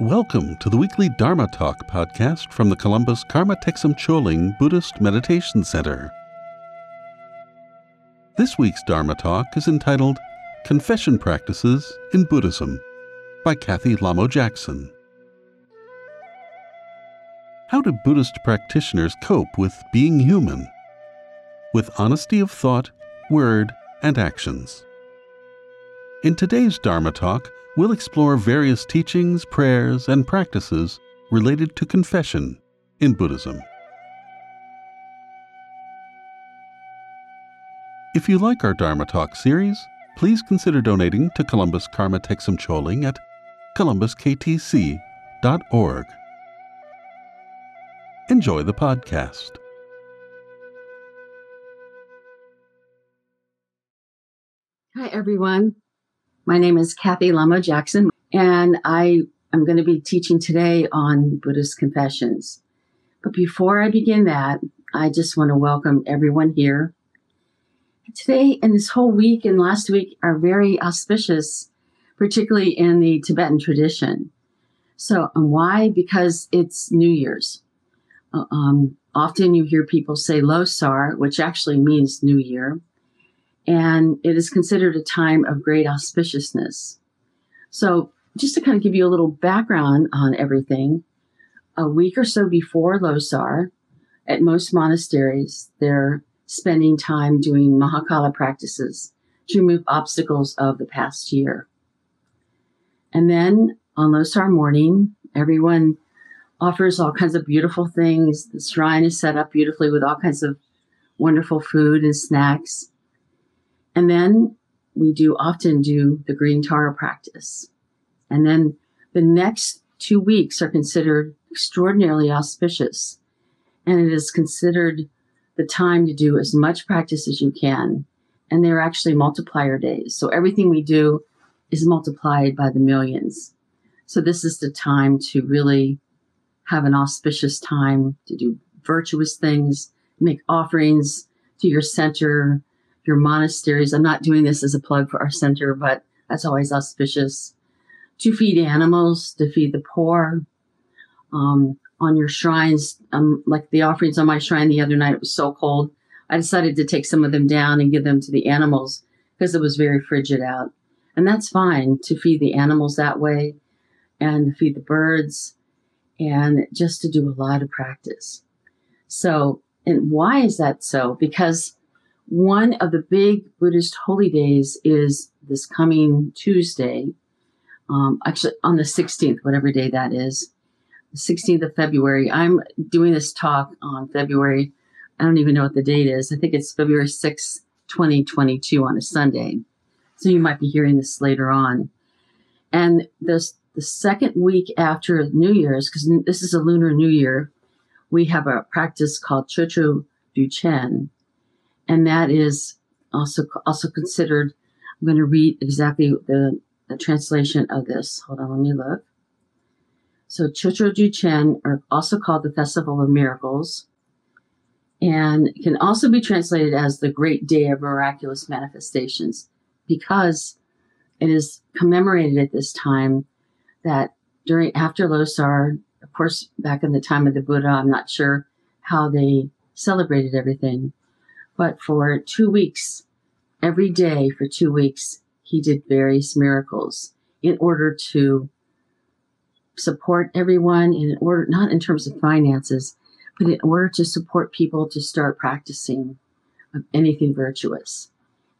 Welcome to the weekly Dharma Talk podcast from the Columbus Karma Thegsum Choling Buddhist Meditation Center. This week's Dharma Talk is entitled Confession Practices in Buddhism by Kathy Lamo Jackson. How do Buddhist practitioners cope with being human? With honesty of thought, word, and actions. In today's Dharma Talk, we'll explore various teachings, prayers, and practices related to confession in Buddhism. If you like our Dharma Talk series, please consider donating to Columbus Karma Thegsum Choling at columbusktc.org. Enjoy the podcast. Hi, everyone. My name is Kathy Lamo Jackson, and I am going to be teaching today on Buddhist confessions. But before I begin that, I just want to welcome everyone here. Today and this whole week and last week are very auspicious, particularly in the Tibetan tradition. So, and why? Because it's New Year's. Uh, um, often you hear people say Losar, which actually means New Year and it is considered a time of great auspiciousness. So, just to kind of give you a little background on everything, a week or so before Losar, at most monasteries, they're spending time doing Mahakala practices to remove obstacles of the past year. And then on Losar morning, everyone offers all kinds of beautiful things. The shrine is set up beautifully with all kinds of wonderful food and snacks. And then we do often do the green Tara practice. And then the next two weeks are considered extraordinarily auspicious. And it is considered the time to do as much practice as you can. And they're actually multiplier days. So everything we do is multiplied by the millions. So this is the time to really have an auspicious time to do virtuous things, make offerings to your center, your monasteries. I'm not doing this as a plug for our center, but that's always auspicious. To feed animals, to feed the poor. Um, on your shrines, um, like the offerings on my shrine the other night, it was so cold. I decided to take some of them down and give them to the animals because it was very frigid out. And that's fine to feed the animals that way and to feed the birds and just to do a lot of practice. So, and why is that so? Because one of the big Buddhist holy days is this coming Tuesday, um, actually on the 16th, whatever day that is, the 16th of February. I'm doing this talk on February, I don't even know what the date is. I think it's February 6, 2022 on a Sunday. So you might be hearing this later on. And this, the second week after New Year's, because this is a lunar New Year, we have a practice called Chocho Duchen, and that is also also considered. I'm going to read exactly the, the translation of this. Hold on, let me look. So Chocho Ju Chen, are also called the Festival of Miracles, and can also be translated as the Great Day of Miraculous Manifestations, because it is commemorated at this time that during after Losar, of course, back in the time of the Buddha, I'm not sure how they celebrated everything, but for two weeks, every day for two weeks, he did various miracles in order to support everyone in order, not in terms of finances, but in order to support people to start practicing anything virtuous.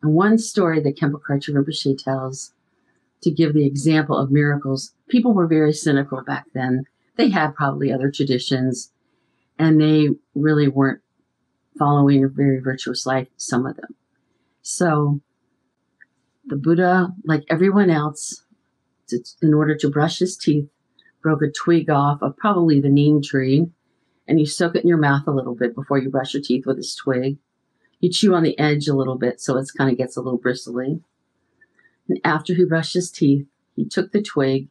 And one story that Khenpo Karthar Rinpoche tells to give the example of miracles, people were very cynical back then. They had probably other traditions and they really weren't following a very virtuous life, some of them. So the Buddha, like everyone else, in order to brush his teeth, broke a twig off of probably the neem tree, and you soak it in your mouth a little bit before you brush your teeth with this twig. You chew on the edge a little bit so it kind of gets a little bristly. And after he brushed his teeth, he took the twig,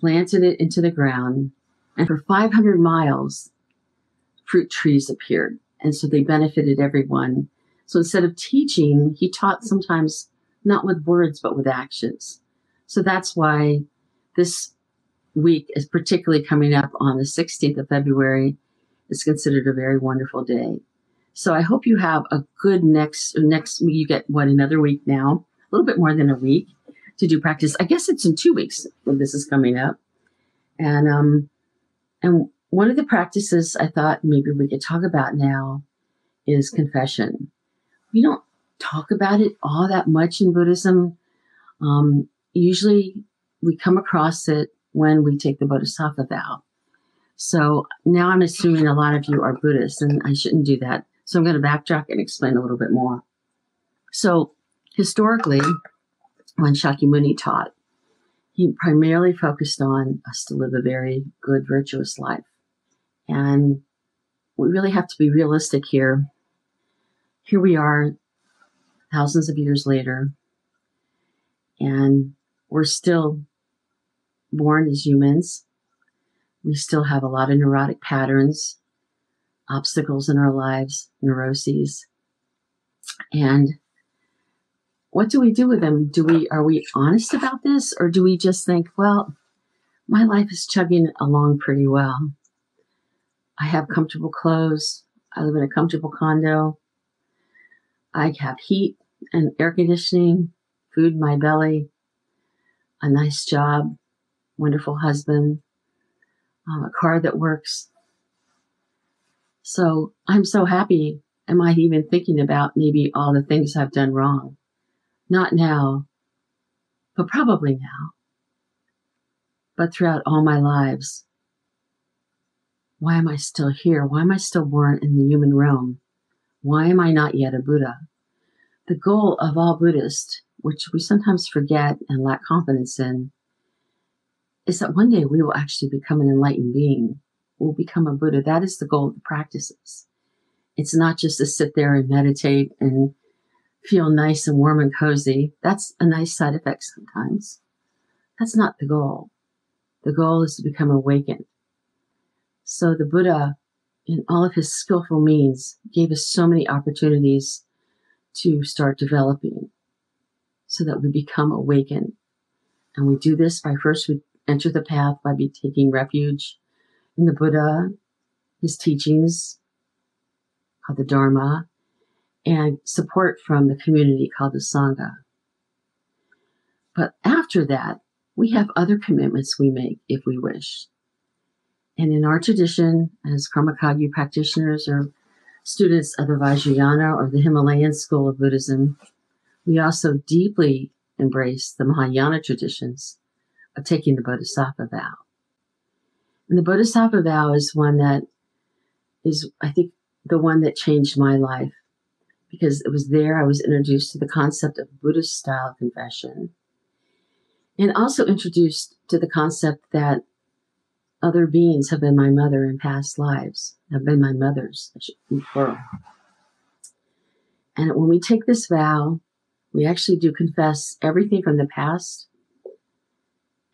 planted it into the ground, and for 500 miles, fruit trees appeared and so they benefited everyone. So instead of teaching, he taught sometimes not with words, but with actions. So that's why this week is particularly coming up on the 16th of February is considered a very wonderful day. So I hope you have a good next next week. you get what another week now, a little bit more than a week to do practice. I guess it's in two weeks when this is coming up. And um and one of the practices I thought maybe we could talk about now is confession. We don't talk about it all that much in Buddhism. Um, usually we come across it when we take the Bodhisattva vow. So now I'm assuming a lot of you are Buddhists, and I shouldn't do that. So I'm going to backtrack and explain a little bit more. So historically, when Shakyamuni taught, he primarily focused on us to live a very good, virtuous life. And we really have to be realistic here. Here we are, thousands of years later, and we're still born as humans. We still have a lot of neurotic patterns, obstacles in our lives, neuroses. And what do we do with them? Do we are we honest about this or do we just think, well, my life is chugging along pretty well. I have comfortable clothes. I live in a comfortable condo. I have heat and air conditioning, food in my belly, a nice job, wonderful husband, um, a car that works. So I'm so happy. Am I even thinking about maybe all the things I've done wrong? Not now, but probably now. But throughout all my lives, why am I still here? Why am I still born in the human realm? Why am I not yet a Buddha? The goal of all Buddhists, which we sometimes forget and lack confidence in, is that one day we will actually become an enlightened being. We'll become a Buddha. That is the goal of the practices. It's not just to sit there and meditate and feel nice and warm and cozy. That's a nice side effect sometimes. That's not the goal. The goal is to become awakened. So the Buddha, in all of his skillful means, gave us so many opportunities to start developing so that we become awakened. And we do this by first we enter the path by be taking refuge in the Buddha, his teachings, called the Dharma, and support from the community called the Sangha. But after that, we have other commitments we make if we wish. And in our tradition, as Karma Kagyu practitioners or students of the Vajrayana or the Himalayan school of Buddhism, we also deeply embrace the Mahayana traditions of taking the Bodhisattva vow. And the Bodhisattva vow is one that is, I think, the one that changed my life because it was there I was introduced to the concept of Buddhist style confession and also introduced to the concept that other beings have been my mother in past lives, have been my mothers, plural. And when we take this vow, we actually do confess everything from the past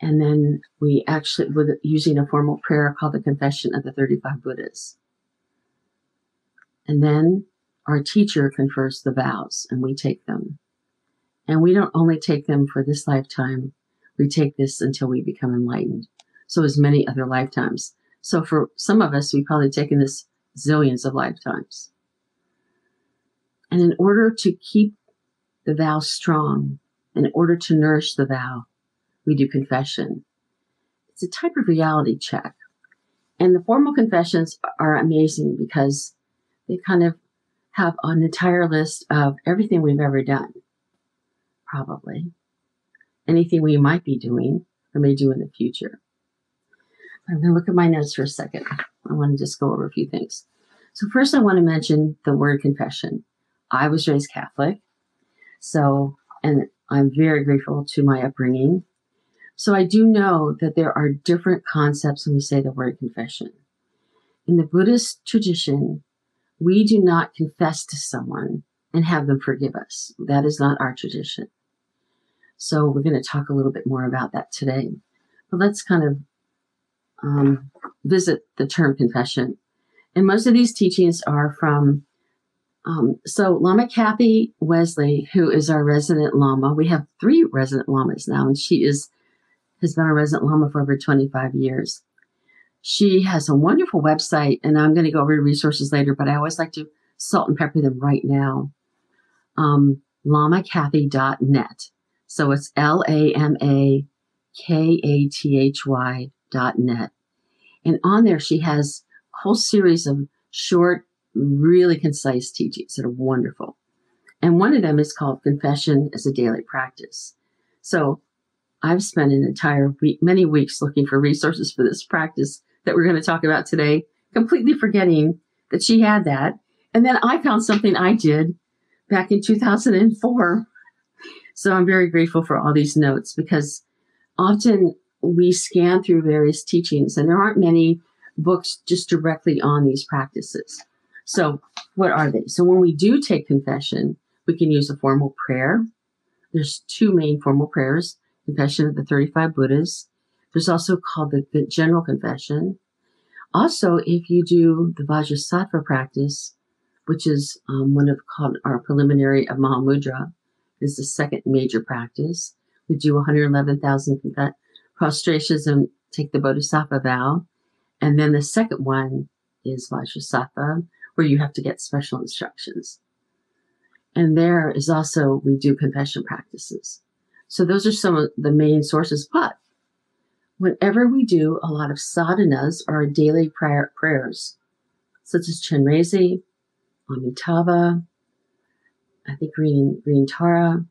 and then we actually, with using a formal prayer called the Confession of the 35 Buddhas. And then our teacher confers the vows and we take them. And we don't only take them for this lifetime, we take this until we become enlightened. So as many other lifetimes. So for some of us, we've probably taken this zillions of lifetimes. And in order to keep the vow strong, in order to nourish the vow, we do confession. It's a type of reality check. And the formal confessions are amazing because they kind of have an entire list of everything we've ever done, probably. Anything we might be doing or may do in the future. I'm going to look at my notes for a second. I want to just go over a few things. So, first, I want to mention the word confession. I was raised Catholic. So, and I'm very grateful to my upbringing. So I do know that there are different concepts when we say the word confession. In the Buddhist tradition, we do not confess to someone and have them forgive us. That is not our tradition. So we're going to talk a little bit more about that today. But let's kind of um, visit the term confession. And most of these teachings are from, um, so Lama Kathy Wesley, who is our resident Lama. We have three resident Lamas now, and she is has been a resident Lama for over 25 years. She has a wonderful website, and I'm going to go over the resources later, but I always like to salt and pepper them right now. Um, lamakathy.net. So it's L A M A K A T H Y net. And on there, she has a whole series of short, really concise teachings that are wonderful. And one of them is called Confession as a Daily Practice. So I've spent an entire week, many weeks looking for resources for this practice that we're going to talk about today, completely forgetting that she had that. And then I found something I did back in 2004. So I'm very grateful for all these notes because often we scan through various teachings and there aren't many books just directly on these practices. So, what are they? So, when we do take confession, we can use a formal prayer. There's two main formal prayers Confession of the 35 Buddhas. There's also called the General Confession. Also, if you do the Vajrasattva practice, which is um, one of called our preliminary of Mahamudra, is the second major practice. We do 111,000 prostrations and take the Bodhisattva vow. And then the second one is Vajrasattva, where you have to get special instructions. And there is also, we do confession practices. So those are some of the main sources. But whenever we do a lot of sadhanas or daily prayer, prayers, such as Chenrezi, Amitabha, I think Green, Green Tara,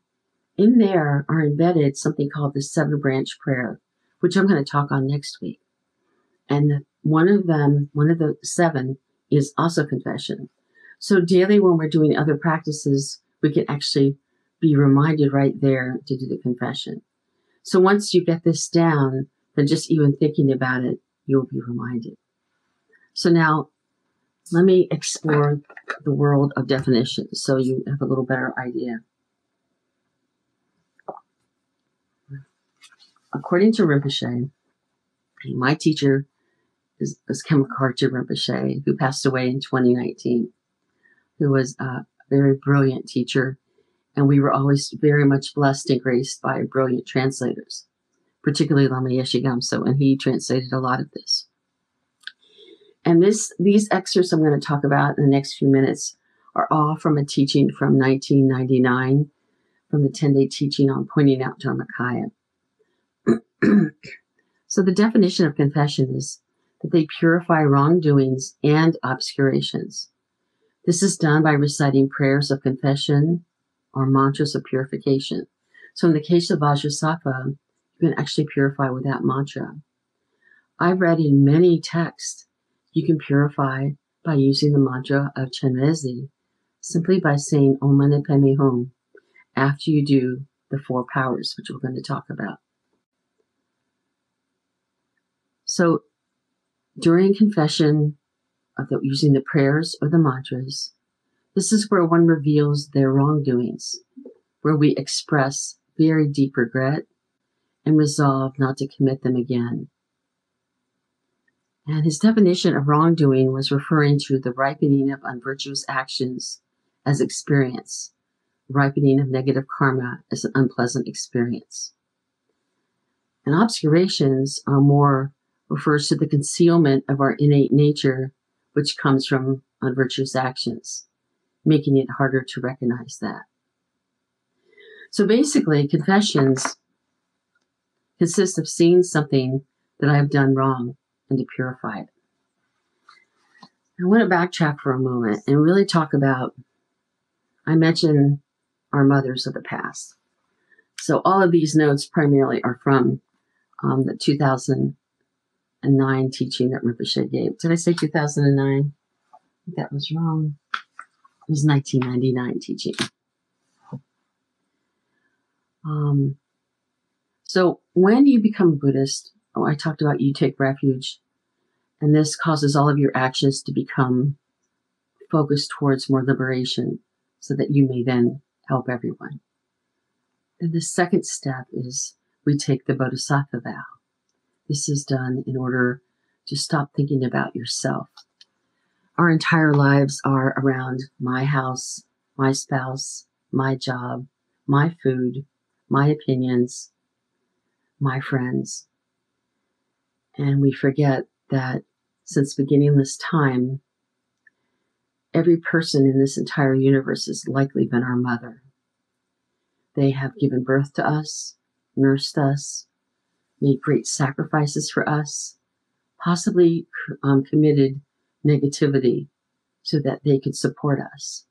in there are embedded something called the seven branch prayer, which I'm going to talk on next week. And one of them, one of the seven, is also confession. So daily, when we're doing other practices, we can actually be reminded right there to do the confession. So once you get this down, then just even thinking about it, you'll be reminded. So now let me explore the world of definitions so you have a little better idea. According to Rinpoche, my teacher is, is Khenpo Karthar Rinpoche, who passed away in 2019, who was a very brilliant teacher and we were always very much blessed and graced by brilliant translators, particularly Lama Yeshe Gyamtso, and he translated a lot of this. And this, these excerpts I'm going to talk about in the next few minutes are all from a teaching from 1999, from the 10 day teaching on pointing out Dharmakaya. so the definition of confession is that they purify wrongdoings and obscurations. This is done by reciting prayers of confession, or mantras of purification. So in the case of Vajrasattva, you can actually purify with that mantra. I've read in many texts, you can purify by using the mantra of Chenrezi, simply by saying Om Mani Padme Hum after you do the four powers, which we're going to talk about. So during confession of the, using the prayers or the mantras, this is where one reveals their wrongdoings, where we express very deep regret and resolve not to commit them again. And his definition of wrongdoing was referring to the ripening of unvirtuous actions as experience, ripening of negative karma as an unpleasant experience. And obscurations are more refers to the concealment of our innate nature, which comes from unvirtuous actions making it harder to recognize that. So basically, confessions consist of seeing something that I have done wrong and to purify it. I want to backtrack for a moment and really talk about. I mentioned our mothers of the past. So all of these notes primarily are from um, the 2009 teaching that Rinpoche gave. Did I say 2009? That was wrong. It was 1999 teaching. Um, so when you become Buddhist, oh, I talked about you take refuge, and this causes all of your actions to become focused towards more liberation so that you may then help everyone. Then the second step is we take the Bodhisattva vow. This is done in order to stop thinking about yourself our entire lives are around my house, my spouse, my job, my food, my opinions, my friends. And we forget that since beginningless time, every person in this entire universe has likely been our mother. They have given birth to us, nursed us, made great sacrifices for us, possibly um, committed negativity so that they could support us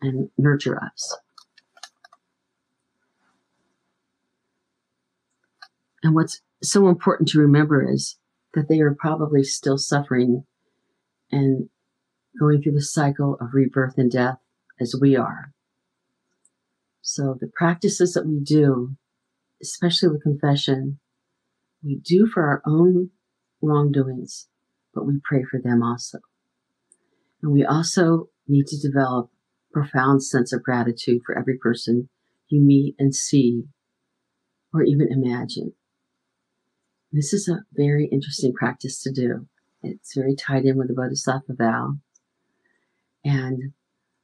and nurture us. And what's so important to remember is that they are probably still suffering and going through the cycle of rebirth and death as we are. So the practices that we do, especially with confession, we do for our own wrongdoings, but we pray for them also. And we also need to develop profound sense of gratitude for every person you meet and see or even imagine. This is a very interesting practice to do. It's very tied in with the Bodhisattva vow. And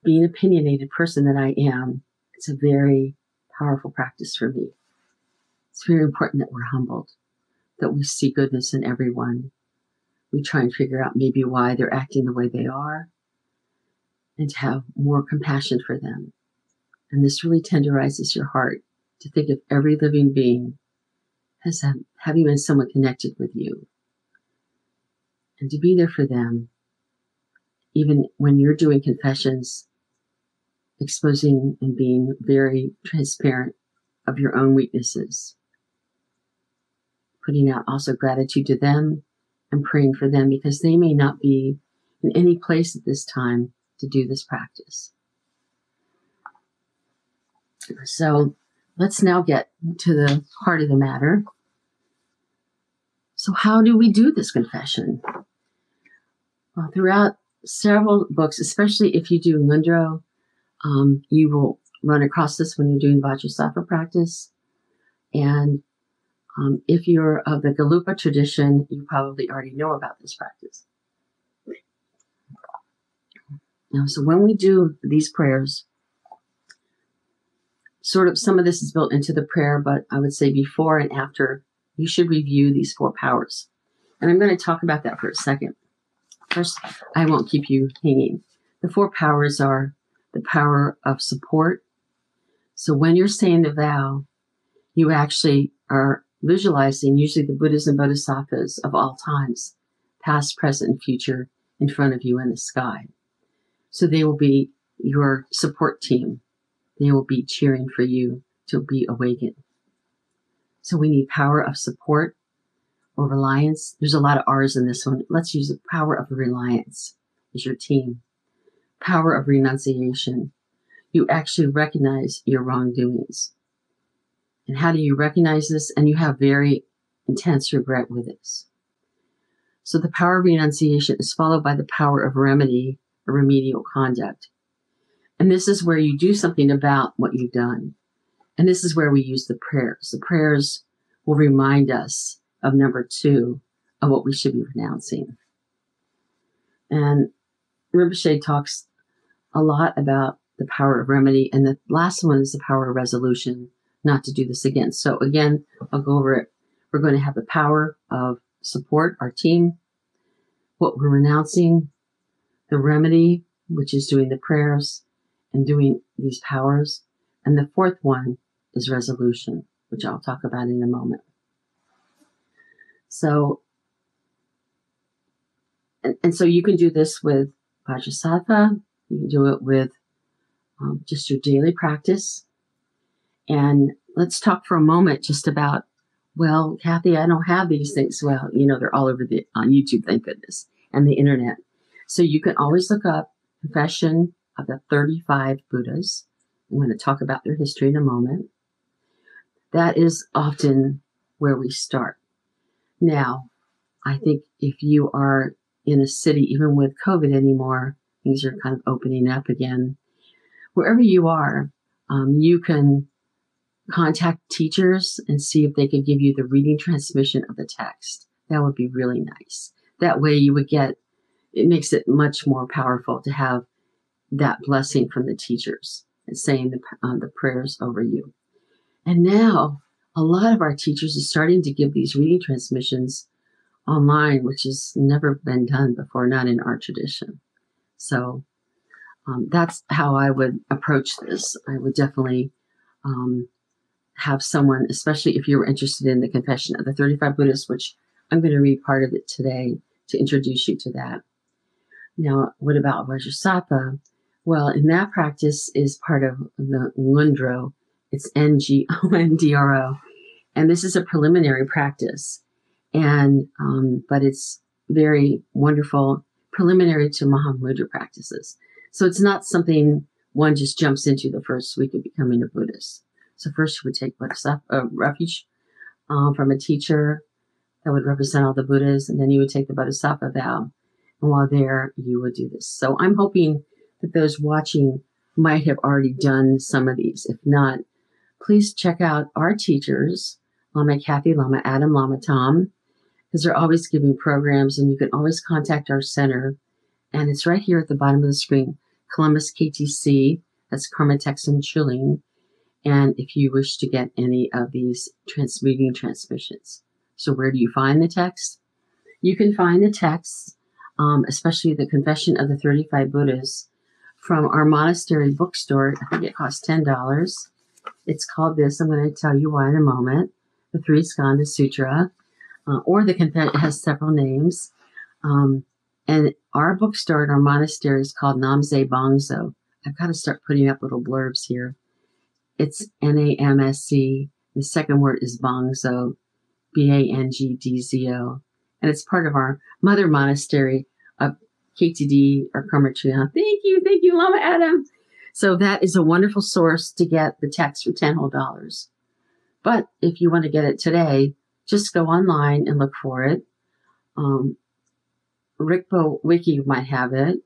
being an opinionated person that I am, it's a very powerful practice for me. It's very important that we're humbled, that we see goodness in everyone. We try and figure out maybe why they're acting the way they are and to have more compassion for them. And this really tenderizes your heart to think of every living being as having been someone connected with you and to be there for them, even when you're doing confessions, exposing and being very transparent of your own weaknesses, putting out also gratitude to them and praying for them because they may not be in any place at this time to do this practice. So let's now get to the heart of the matter. So, how do we do this confession? Well, throughout several books, especially if you do Ngondro, um, you will run across this when you're doing Vajrasattva practice. And um, if you're of the Gelugpa tradition, you probably already know about this practice. Now, so when we do these prayers, sort of some of this is built into the prayer, but I would say before and after, you should review these four powers. And I'm going to talk about that for a second. First, I won't keep you hanging. The four powers are the power of support. So when you're saying the vow, you actually are visualizing usually the Buddhas and Bodhisattvas of all times, past, present, and future, in front of you in the sky. So they will be your support team. They will be cheering for you to be awakened. So we need power of support or reliance. There's a lot of R's in this one. Let's use the power of reliance as your team. Power of renunciation. You actually recognize your wrongdoings. And how do you recognize this? And you have very intense regret with this. So the power of renunciation is followed by the power of remedy a remedial conduct. And this is where you do something about what you've done. And this is where we use the prayers. The prayers will remind us of number two of what we should be renouncing. And Rinpoche talks a lot about the power of remedy. And the last one is the power of resolution, not to do this again. So again, I'll go over it. We're going to have the power of support, our team, what we're renouncing, the remedy, which is doing the prayers and doing these powers. And the fourth one is resolution, which I'll talk about in a moment. So, and, and so you can do this with Vajrasattva, you can do it with um, just your daily practice. And let's talk for a moment just about, well, Kathy, I don't have these things. Well, you know, they're all over the on YouTube, thank goodness, and the internet. So you can always look up Confession of the 35 Buddhas. I'm going to talk about their history in a moment. That is often where we start. Now, I think if you are in a city, even with COVID anymore, things are kind of opening up again. Wherever you are, um, you can contact teachers and see if they could give you the reading transmission of the text. That would be really nice. That way you would get it makes it much more powerful to have that blessing from the teachers and saying the, uh, the prayers over you. And now a lot of our teachers are starting to give these reading transmissions online, which has never been done before, not in our tradition. So um, that's how I would approach this. I would definitely um, have someone, especially if you're interested in the Confession of the 35 Buddhists, which I'm going to read part of it today to introduce you to that. Now, what about Vajrasattva? Well, in that practice is part of the Ngondro. It's N G O N D R O. And this is a preliminary practice. And, um, but it's very wonderful preliminary to Mahamudra practices. So it's not something one just jumps into the first week of becoming a Buddhist. So first you would take uh, refuge um, from a teacher that would represent all the Buddhas, and then you would take the bodhisattva vow. And while there, you would do this. So I'm hoping that those watching might have already done some of these. If not, please check out our teachers, Lama Kathy, Lama Adam, Lama Tom, because they're always giving programs, and you can always contact our center. And it's right here at the bottom of the screen, Columbus KTC. That's Karma Thegsum Choling and if you wish to get any of these transmuting transmissions. So, where do you find the text? You can find the text, um, especially the Confession of the 35 Buddhas, from our monastery bookstore. I think it costs $10. It's called this. I'm going to tell you why in a moment. The Three Skanda Sutra, uh, or the Confession, it has several names. Um, and our bookstore at our monastery is called Namse Bangdzo. I've got to start putting up little blurbs here. It's N A M S C. The second word is Bangdzo, B A N G D Z O. And it's part of our mother monastery of KTD or Karma Thank you, thank you, Lama Adam. So that is a wonderful source to get the text for 10 whole dollars. But if you want to get it today, just go online and look for it. Um, Rigpa Wiki might have it.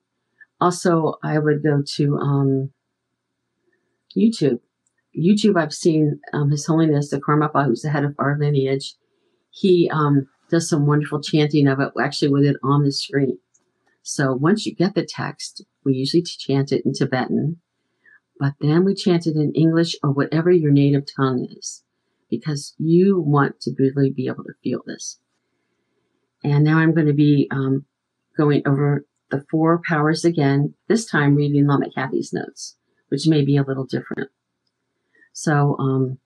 Also, I would go to um, YouTube YouTube, I've seen um, His Holiness the Karmapa, who's the head of our lineage. He um, does some wonderful chanting of it, actually with it on the screen. So once you get the text, we usually chant it in Tibetan, but then we chant it in English or whatever your native tongue is, because you want to really be able to feel this. And now I'm going to be um, going over the four powers again, this time reading Lama Kathy's notes, which may be a little different. So um,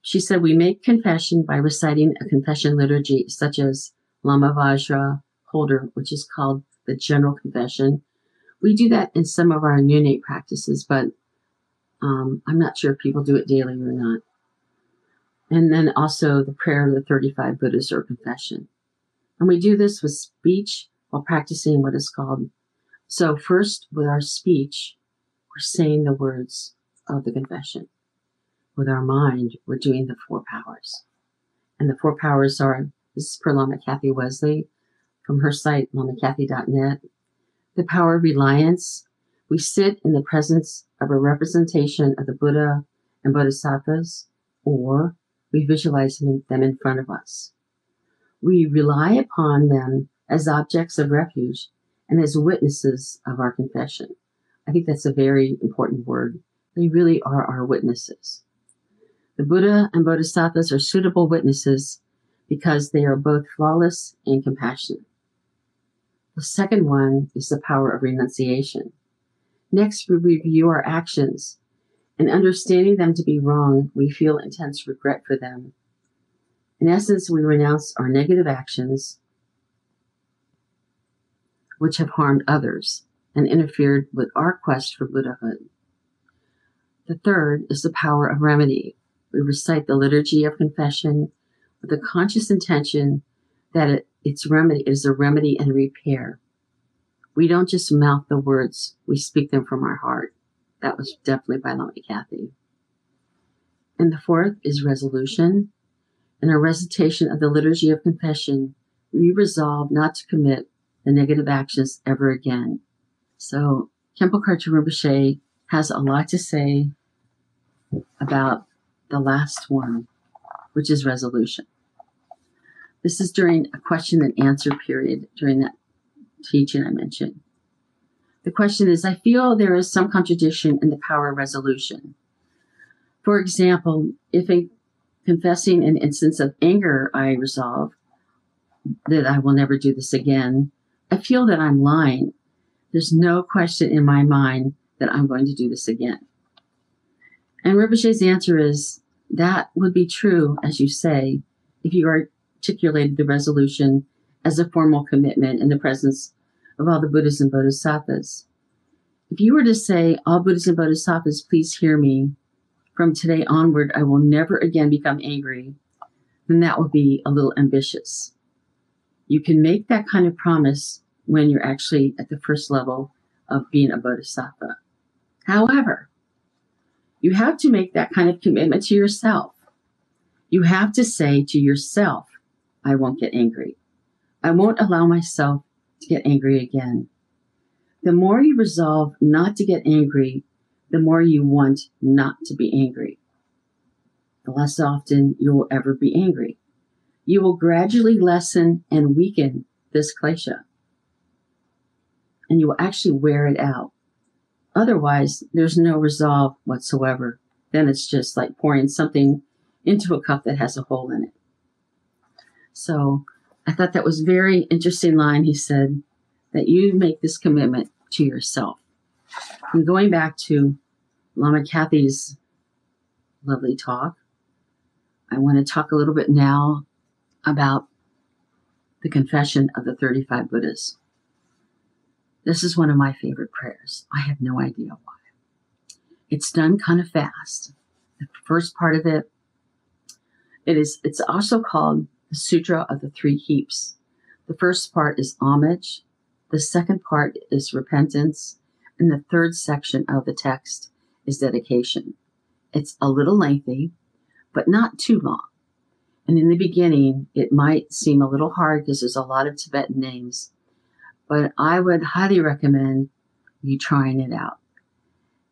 she said, We make confession by reciting a confession liturgy, such as Lama Vajra Holder, which is called the General Confession. We do that in some of our neonate practices, but um, I'm not sure if people do it daily or not. And then also the prayer of the 35 Buddhas or confession. And we do this with speech while practicing what is called. So, first, with our speech, we're saying the words of the confession with our mind, we're doing the four powers. And the four powers are this is per Lama Kathy Wesley from her site, lamakathy.net. The power of reliance. We sit in the presence of a representation of the Buddha and Bodhisattvas, or we visualize them in front of us. We rely upon them as objects of refuge and as witnesses of our confession. I think that's a very important word. They really are our witnesses. The Buddha and Bodhisattvas are suitable witnesses because they are both flawless and compassionate. The second one is the power of renunciation. Next, we review our actions, and understanding them to be wrong, we feel intense regret for them. In essence, we renounce our negative actions, which have harmed others and interfered with our quest for Buddhahood. The third is the power of remedy, we recite the liturgy of confession with the conscious intention that it, its remedy is a remedy and repair. We don't just mouth the words, we speak them from our heart. That was definitely by Lama Kathy. And the fourth is resolution. In our recitation of the liturgy of confession, we resolve not to commit the negative actions ever again. So Khenpo Karthar Rinpoche has a lot to say about the last one, which is resolution. This is during a question and answer period during that teaching I mentioned. The question is I feel there is some contradiction in the power of resolution. For example, if a confessing an instance of anger, I resolve that I will never do this again. I feel that I'm lying. There's no question in my mind that I'm going to do this again. And Rinpoche's answer is that would be true, as you say, if you articulated the resolution as a formal commitment in the presence of all the Buddhas and Bodhisattvas. If you were to say, All Buddhas and Bodhisattvas, please hear me, from today onward, I will never again become angry, then that would be a little ambitious. You can make that kind of promise when you're actually at the first level of being a bodhisattva. However, you have to make that kind of commitment to yourself. You have to say to yourself, I won't get angry. I won't allow myself to get angry again. The more you resolve not to get angry, the more you want not to be angry. The less often you will ever be angry. You will gradually lessen and weaken this klesha. And you will actually wear it out. Otherwise, there's no resolve whatsoever. Then it's just like pouring something into a cup that has a hole in it. So I thought that was very interesting line. He said that you make this commitment to yourself. And going back to Lama Kathy's lovely talk, I want to talk a little bit now about the confession of the 35 Buddhas. This is one of my favorite prayers. I have no idea why. It's done kind of fast. The first part of it, it is it's also called the Sutra of the Three Heaps. The first part is homage, the second part is repentance, and the third section of the text is dedication. It's a little lengthy, but not too long. And in the beginning, it might seem a little hard because there's a lot of Tibetan names, but I would highly recommend you trying it out.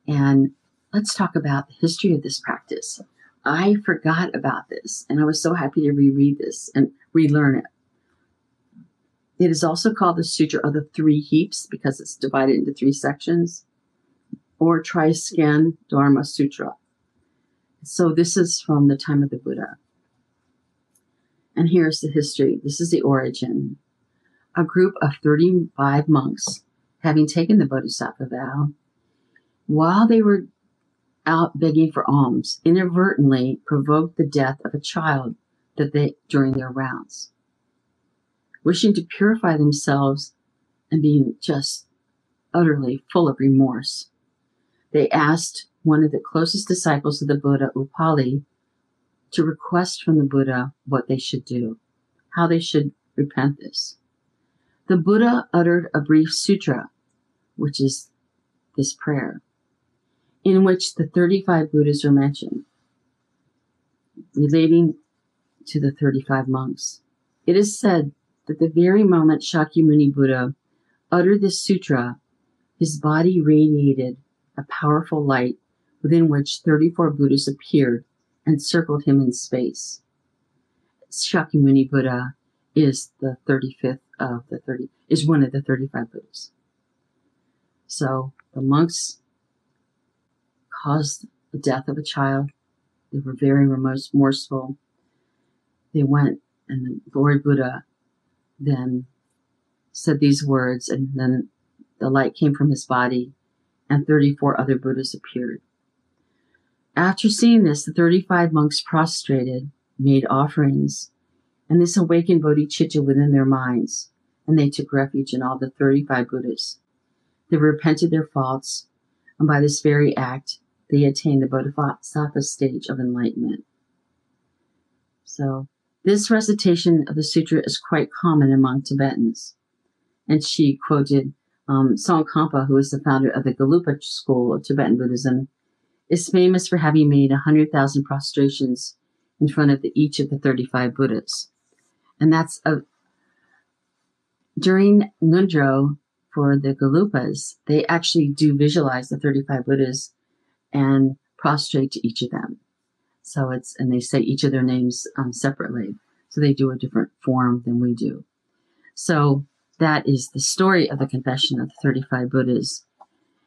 And let's talk about the history of this practice. I forgot about this, and I was so happy to reread this and relearn it. It is also called the Sutra of the Three Heaps because it's divided into three sections, or Triskand Dharma Sutra. So this is from the time of the Buddha. And here's the history. This is the origin. A group of 35 monks, having taken the Bodhisattva vow, while they were out begging for alms, inadvertently provoked the death of a child that they during their rounds wishing to purify themselves and being just utterly full of remorse. They asked one of the closest disciples of the Buddha, Upali, to request from the Buddha what they should do, how they should repent this. The Buddha uttered a brief sutra, which is this prayer, in which the 35 Buddhas are mentioned, relating to the 35 monks. It is said that the very moment Shakyamuni Buddha uttered this sutra, his body radiated a powerful light within which 34 Buddhas appeared and circled him in space. Shakyamuni Buddha is the 35th of the 30, is one of the 35 Buddhas. So the monks caused the death of a child. They were very remorseful. They went and the Lord Buddha then said these words, and then the light came from his body, and 34 other Buddhas appeared. After seeing this, the 35 monks prostrated, made offerings, and this awakened bodhicitta within their minds, and they took refuge in all the 35 Buddhas. They repented their faults, and by this very act, they attained the bodhisattva stage of enlightenment. So, this recitation of the sutra is quite common among Tibetans. And she quoted um, Tsongkhapa, who is the founder of the Gelugpa school of Tibetan Buddhism, is famous for having made 100,000 prostrations in front of the, each of the 35 Buddhas. And that's a, during Ngondro for the Gelugpas, they actually do visualize the 35 Buddhas and prostrate to each of them. So it's, and they say each of their names um, separately. So they do a different form than we do. So that is the story of the confession of the 35 Buddhas.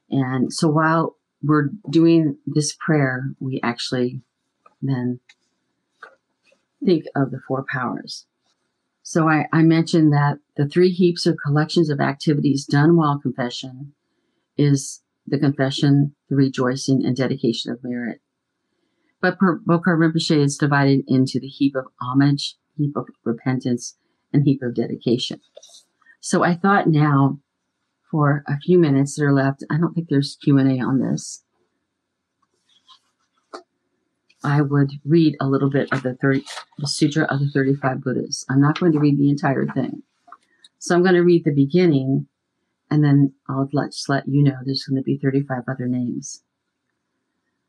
And so while we're doing this prayer, we actually then think of the four powers. So I, I mentioned that the three heaps or collections of activities done while confession is the confession, the rejoicing, and dedication of merit. But Bokar Rinpoche is divided into the heap of homage, heap of repentance, and heap of dedication. So I thought now, for a few minutes that are left, I don't think there's Q and A on this. I would read a little bit of the 30, the Sutra of the 35 Buddhas. I'm not going to read the entire thing. So I'm going to read the beginning, and then I'll let, just let you know there's going to be 35 other names.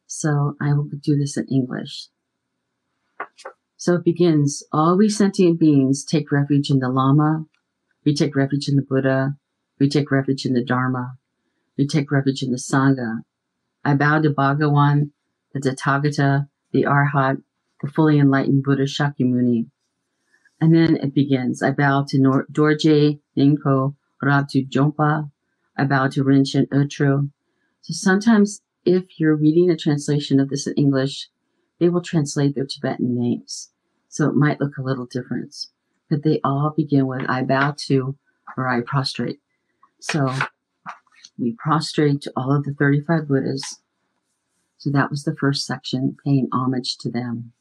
So I will do this in English. So it begins All we sentient beings take refuge in the Lama, we take refuge in the Buddha, we take refuge in the Dharma, we take refuge in the Sangha. I bow to Bhagawan, the Tathagata, the Arhat, the fully enlightened Buddha Shakyamuni. And then it begins. I bow to Nor- Dorje, Ningpo, Rabtu Jompa. I bow to Rinchen Utro. So sometimes if you're reading a translation of this in English, they will translate their Tibetan names. So it might look a little different. But they all begin with I bow to or I prostrate. So we prostrate to all of the 35 Buddhas so that was the first section, paying homage to them.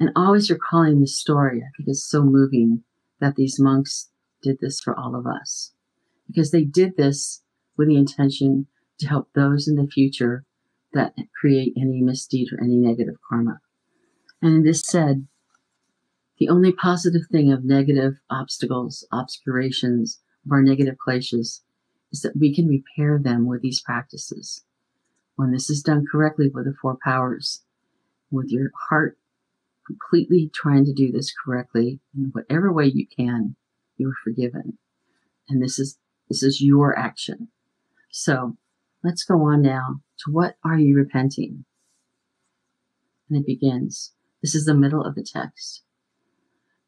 And always recalling the story, I think it's so moving that these monks did this for all of us. Because they did this with the intention to help those in the future that create any misdeed or any negative karma. And this said, the only positive thing of negative obstacles, obscurations, of our negative kleshas is that we can repair them with these practices. When this is done correctly with the four powers, with your heart completely trying to do this correctly in whatever way you can, you are forgiven. And this is this is your action. So let's go on now to what are you repenting? And it begins. This is the middle of the text.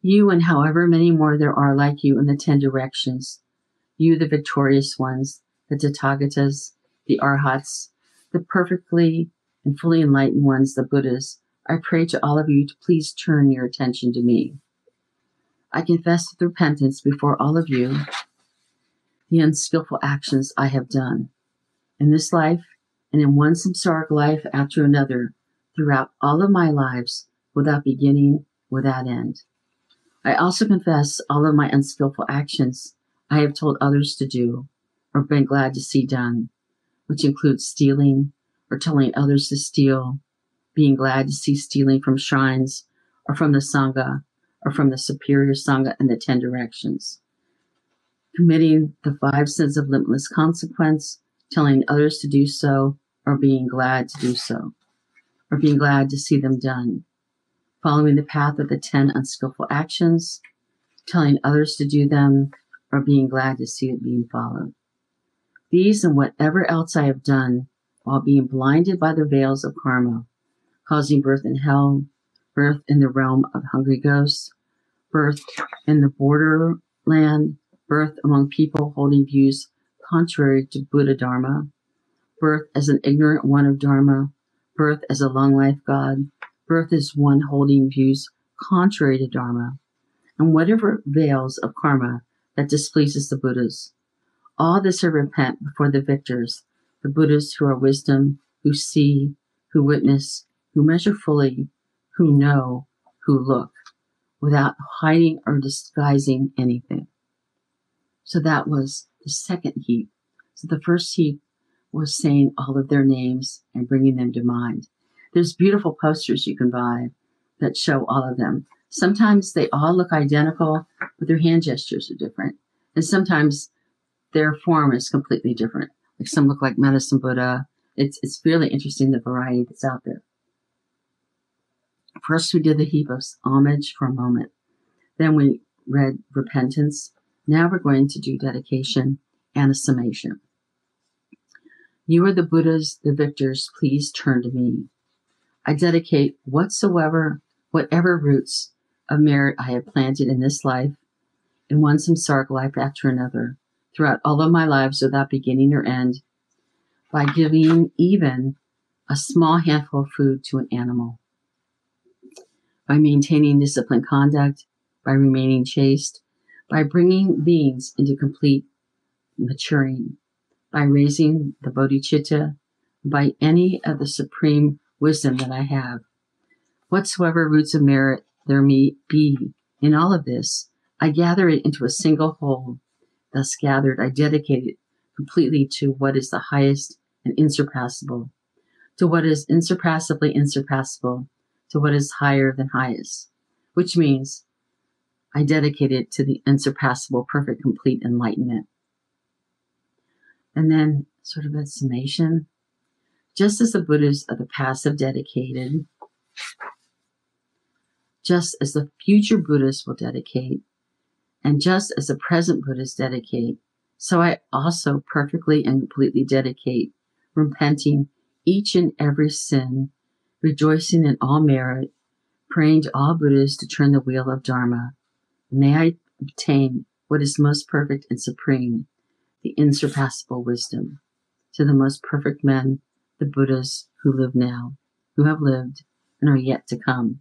You and however many more there are like you in the ten directions, you the victorious ones, the Tathagatas, the Arhats, the perfectly and fully enlightened ones, the Buddhas, I pray to all of you to please turn your attention to me. I confess with repentance before all of you the unskillful actions I have done in this life and in one samsaric life after another throughout all of my lives without beginning, without end. I also confess all of my unskillful actions I have told others to do or been glad to see done which includes stealing or telling others to steal, being glad to see stealing from shrines or from the Sangha or from the superior Sangha and the ten directions. Committing the five sins of limitless consequence, telling others to do so, or being glad to do so, or being glad to see them done. Following the path of the ten unskillful actions, telling others to do them, or being glad to see it being followed. These and whatever else I have done while being blinded by the veils of karma, causing birth in hell, birth in the realm of hungry ghosts, birth in the borderland, birth among people holding views contrary to Buddha Dharma, birth as an ignorant one of Dharma, birth as a long life God, birth as one holding views contrary to Dharma, and whatever veils of karma that displeases the Buddhas. All this I repent before the victors, the Buddhas who are wisdom, who see, who witness, who measure fully, who know, who look, without hiding or disguising anything. So that was the second heap. So the first heap was saying all of their names and bringing them to mind. There's beautiful posters you can buy that show all of them. Sometimes they all look identical, but their hand gestures are different. And sometimes their form is completely different. Like some look like medicine Buddha. Uh, it's it's really interesting the variety that's out there. First, we did the heap of homage for a moment. Then we read repentance. Now we're going to do dedication and a summation. You are the Buddhas, the victors. Please turn to me. I dedicate whatsoever, whatever roots of merit I have planted in this life, in one samsaric life after another, throughout all of my lives without beginning or end by giving even a small handful of food to an animal. by maintaining disciplined conduct, by remaining chaste, by bringing beings into complete maturing, by raising the bodhicitta, by any of the supreme wisdom that I have. Whatsoever roots of merit there may be in all of this, I gather it into a single whole. Thus gathered, I dedicate it completely to what is the highest and insurpassable, to what is insurpassably insurpassable, to what is higher than highest, which means I dedicate it to the unsurpassable, perfect, complete enlightenment. And then, sort of a summation, just as the Buddhas of the past have dedicated, just as the future Buddhists will dedicate, and just as the present Buddhists dedicate, so I also perfectly and completely dedicate, repenting each and every sin, rejoicing in all merit, praying to all Buddhas to turn the wheel of Dharma. May I obtain what is most perfect and supreme, the insurpassable wisdom. To the most perfect men, the Buddhas who live now, who have lived, and are yet to come.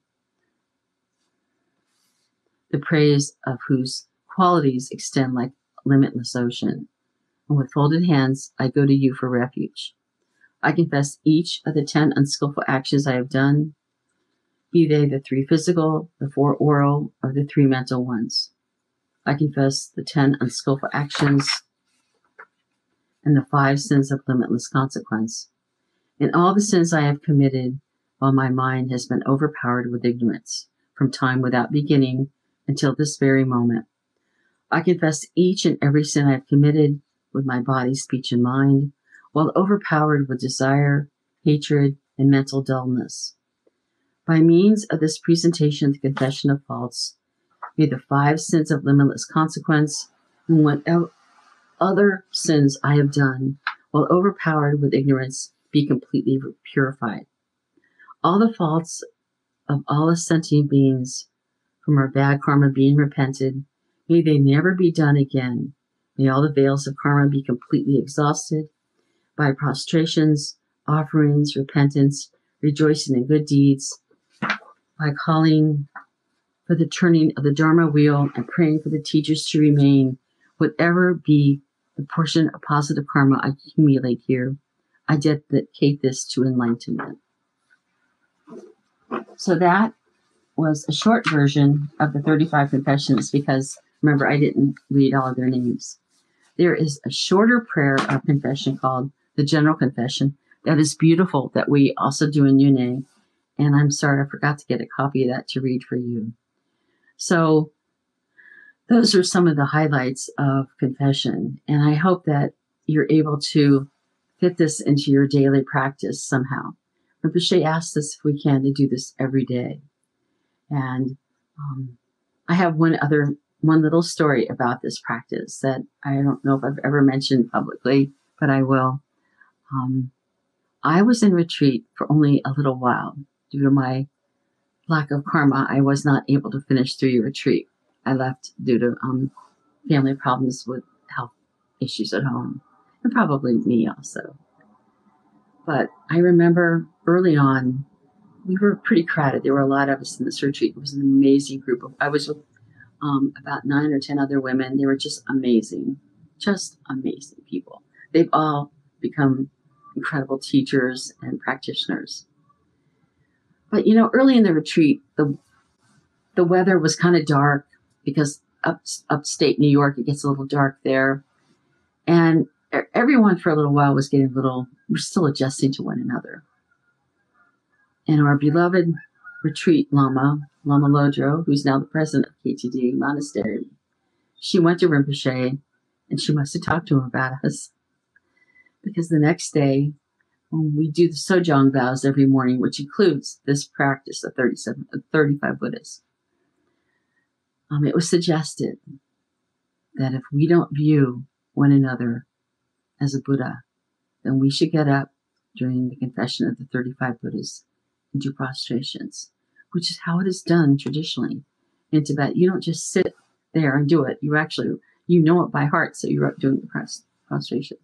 The praise of whose qualities extend like limitless ocean. And with folded hands, I go to you for refuge. I confess each of the ten unskillful actions I have done, be they the three physical, the four oral, or the three mental ones. I confess the ten unskillful actions and the five sins of limitless consequence. In all the sins I have committed, while my mind has been overpowered with ignorance, from time without beginning until this very moment. I confess each and every sin I have committed with my body, speech, and mind, while overpowered with desire, hatred, and mental dullness. By means of this presentation of the confession of faults, may the five sins of limitless consequence and whatever other sins I have done, while overpowered with ignorance, be completely purified. All the faults of all sentient beings from our bad karma being repented, may they never be done again. May all the veils of karma be completely exhausted by prostrations, offerings, repentance, rejoicing in good deeds, by calling for the turning of the Dharma wheel and praying for the teachers to remain, whatever be the portion of positive karma I accumulate here, I dedicate this to enlightenment. So that was a short version of the 35 confessions because remember, I didn't read all of their names. There is a shorter prayer of confession called the General Confession that is beautiful that we also do in Yunnan. And I'm sorry, I forgot to get a copy of that to read for you. So those are some of the highlights of confession. And I hope that you're able to fit this into your daily practice somehow. Rinpoche asked us if we can to do this every day. And um, I have one other, one little story about this practice that I don't know if I've ever mentioned publicly, but I will. Um, I was in retreat for only a little while due to my lack of karma. I was not able to finish through your retreat. I left due to um, family problems with health issues at home, and probably me also. But I remember early on, we were pretty crowded. There were a lot of us in this retreat. It was an amazing group. Of, I was with um, about nine or ten other women. They were just amazing, just amazing people. They've all become incredible teachers and practitioners. But you know, early in the retreat, the the weather was kind of dark because up upstate New York it gets a little dark there, and everyone for a little while was getting a little. We're still adjusting to one another. And our beloved retreat Lama, Lama Lodro, who's now the president of KTD Monastery, she went to Rinpoche and she must have talked to him about us. Because the next day, when we do the Sojong vows every morning, which includes this practice of 37, 35 Buddhists, um, it was suggested that if we don't view one another as a Buddha, then we should get up during the confession of the 35 Buddhas and do prostrations, which is how it is done traditionally in Tibet. You don't just sit there and do it. You actually, you know it by heart, so you're doing the prostration.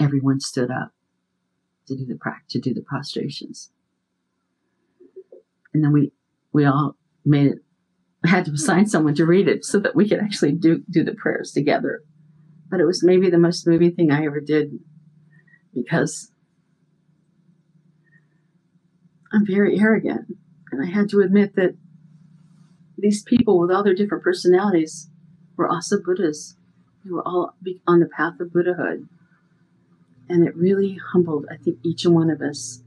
Everyone stood up to do the to do the prostrations. And then we we all made it, had to assign someone to read it so that we could actually do, do the prayers together. But it was maybe the most moving thing I ever did because I'm very arrogant. And I had to admit that these people with all their different personalities were also Buddhas. They were all on the path of Buddhahood. And it really humbled, I think, each and one of us.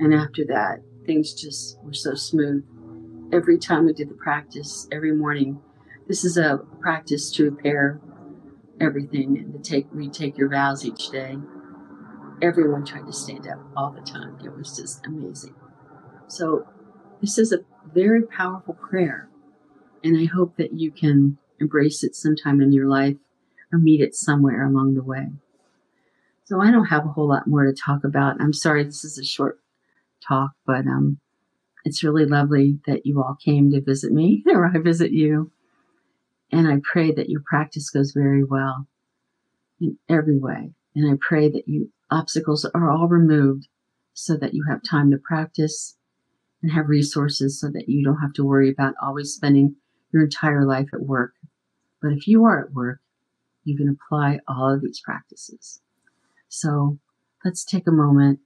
And after that, things just were so smooth. Every time we did the practice, every morning, this is a practice to repair everything and to take retake your vows each day. Everyone tried to stand up all the time. It was just amazing. So this is a very powerful prayer. And I hope that you can embrace it sometime in your life or meet it somewhere along the way. So I don't have a whole lot more to talk about. I'm sorry this is a short talk, but um, it's really lovely that you all came to visit me or I visit you. And I pray that your practice goes very well in every way. And I pray that you obstacles are all removed so that you have time to practice and have resources so that you don't have to worry about always spending your entire life at work. But if you are at work, you can apply all of these practices. So let's take a moment.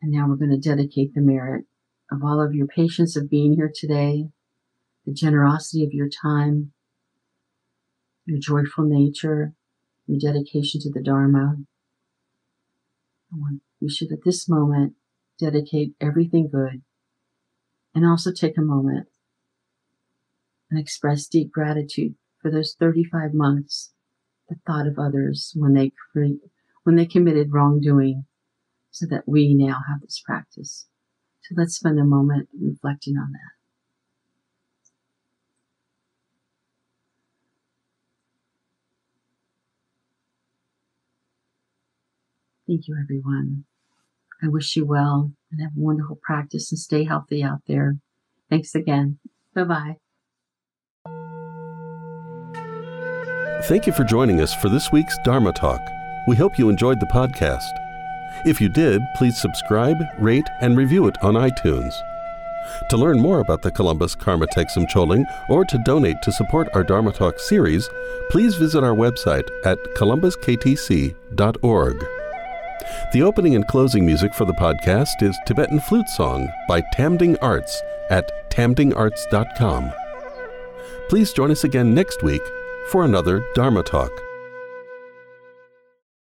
And now we're going to dedicate the merit of all of your patience of being here today, the generosity of your time, your joyful nature, your dedication to the Dharma. We should at this moment dedicate everything good and also take a moment and express deep gratitude for those 35 months the thought of others when they when they committed wrongdoing so that we now have this practice. So let's spend a moment reflecting on that. Thank you, everyone. I wish you well and have wonderful practice and stay healthy out there. Thanks again. Bye bye. Thank you for joining us for this week's Dharma Talk. We hope you enjoyed the podcast. If you did, please subscribe, rate, and review it on iTunes. To learn more about the Columbus Karma Thegsum Choling or to donate to support our Dharma Talk series, please visit our website at columbusktc.org. The opening and closing music for the podcast is Tibetan Flute Song by Tamding Arts at tamdingarts.com. Please join us again next week for another Dharma Talk.